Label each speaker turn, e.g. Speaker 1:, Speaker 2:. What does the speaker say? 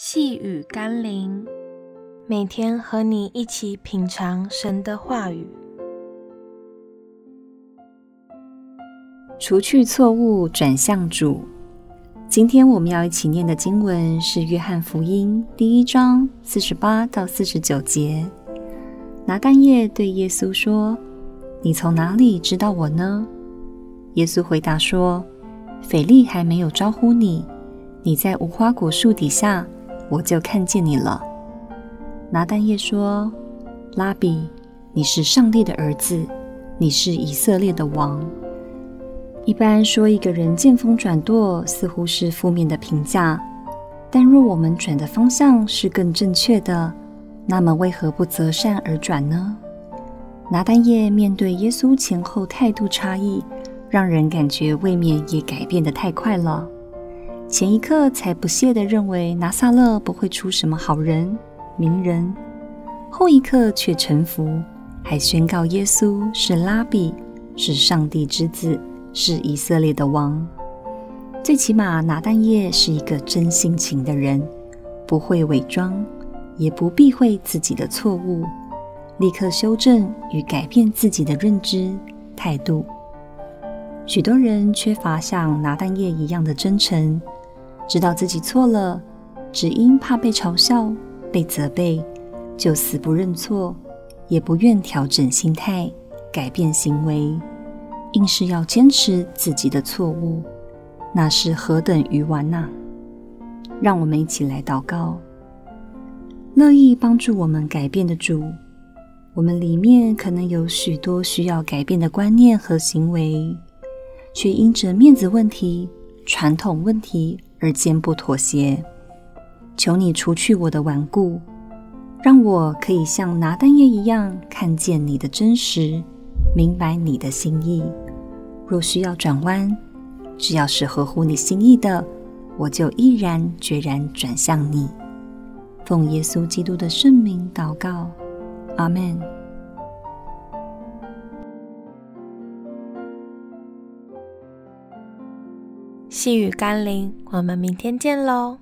Speaker 1: 细雨甘霖，每天和你一起品尝神的话语，
Speaker 2: 除去错误，转向主。今天我们要一起念的经文是《约翰福音》第一章四十八到四十九节。拿干叶对耶稣说：“你从哪里知道我呢？”耶稣回答说：“斐利还没有招呼你，你在无花果树底下。”我就看见你了。拿但业说：“拉比，你是上帝的儿子，你是以色列的王。”一般说一个人见风转舵，似乎是负面的评价。但若我们转的方向是更正确的，那么为何不择善而转呢？拿但业面对耶稣前后态度差异，让人感觉未免也改变的太快了。前一刻才不屑地认为拿撒勒不会出什么好人、名人，后一刻却臣服，还宣告耶稣是拉比，是上帝之子，是以色列的王。最起码，拿但业是一个真性情的人，不会伪装，也不避讳自己的错误，立刻修正与改变自己的认知态度。许多人缺乏像拿但业一样的真诚。知道自己错了，只因怕被嘲笑、被责备，就死不认错，也不愿调整心态、改变行为，硬是要坚持自己的错误，那是何等愚顽呐、让我们一起来祷告，乐意帮助我们改变的主，我们里面可能有许多需要改变的观念和行为，却因着面子问题、传统问题。而坚不妥协，求你除去我的顽固，让我可以像拿但业一样看见你的真实，明白你的心意。若需要转弯，只要是合乎你心意的，我就毅然决然转向你。奉耶稣基督的圣名祷告，阿门。
Speaker 1: 细雨甘霖，我们明天见喽。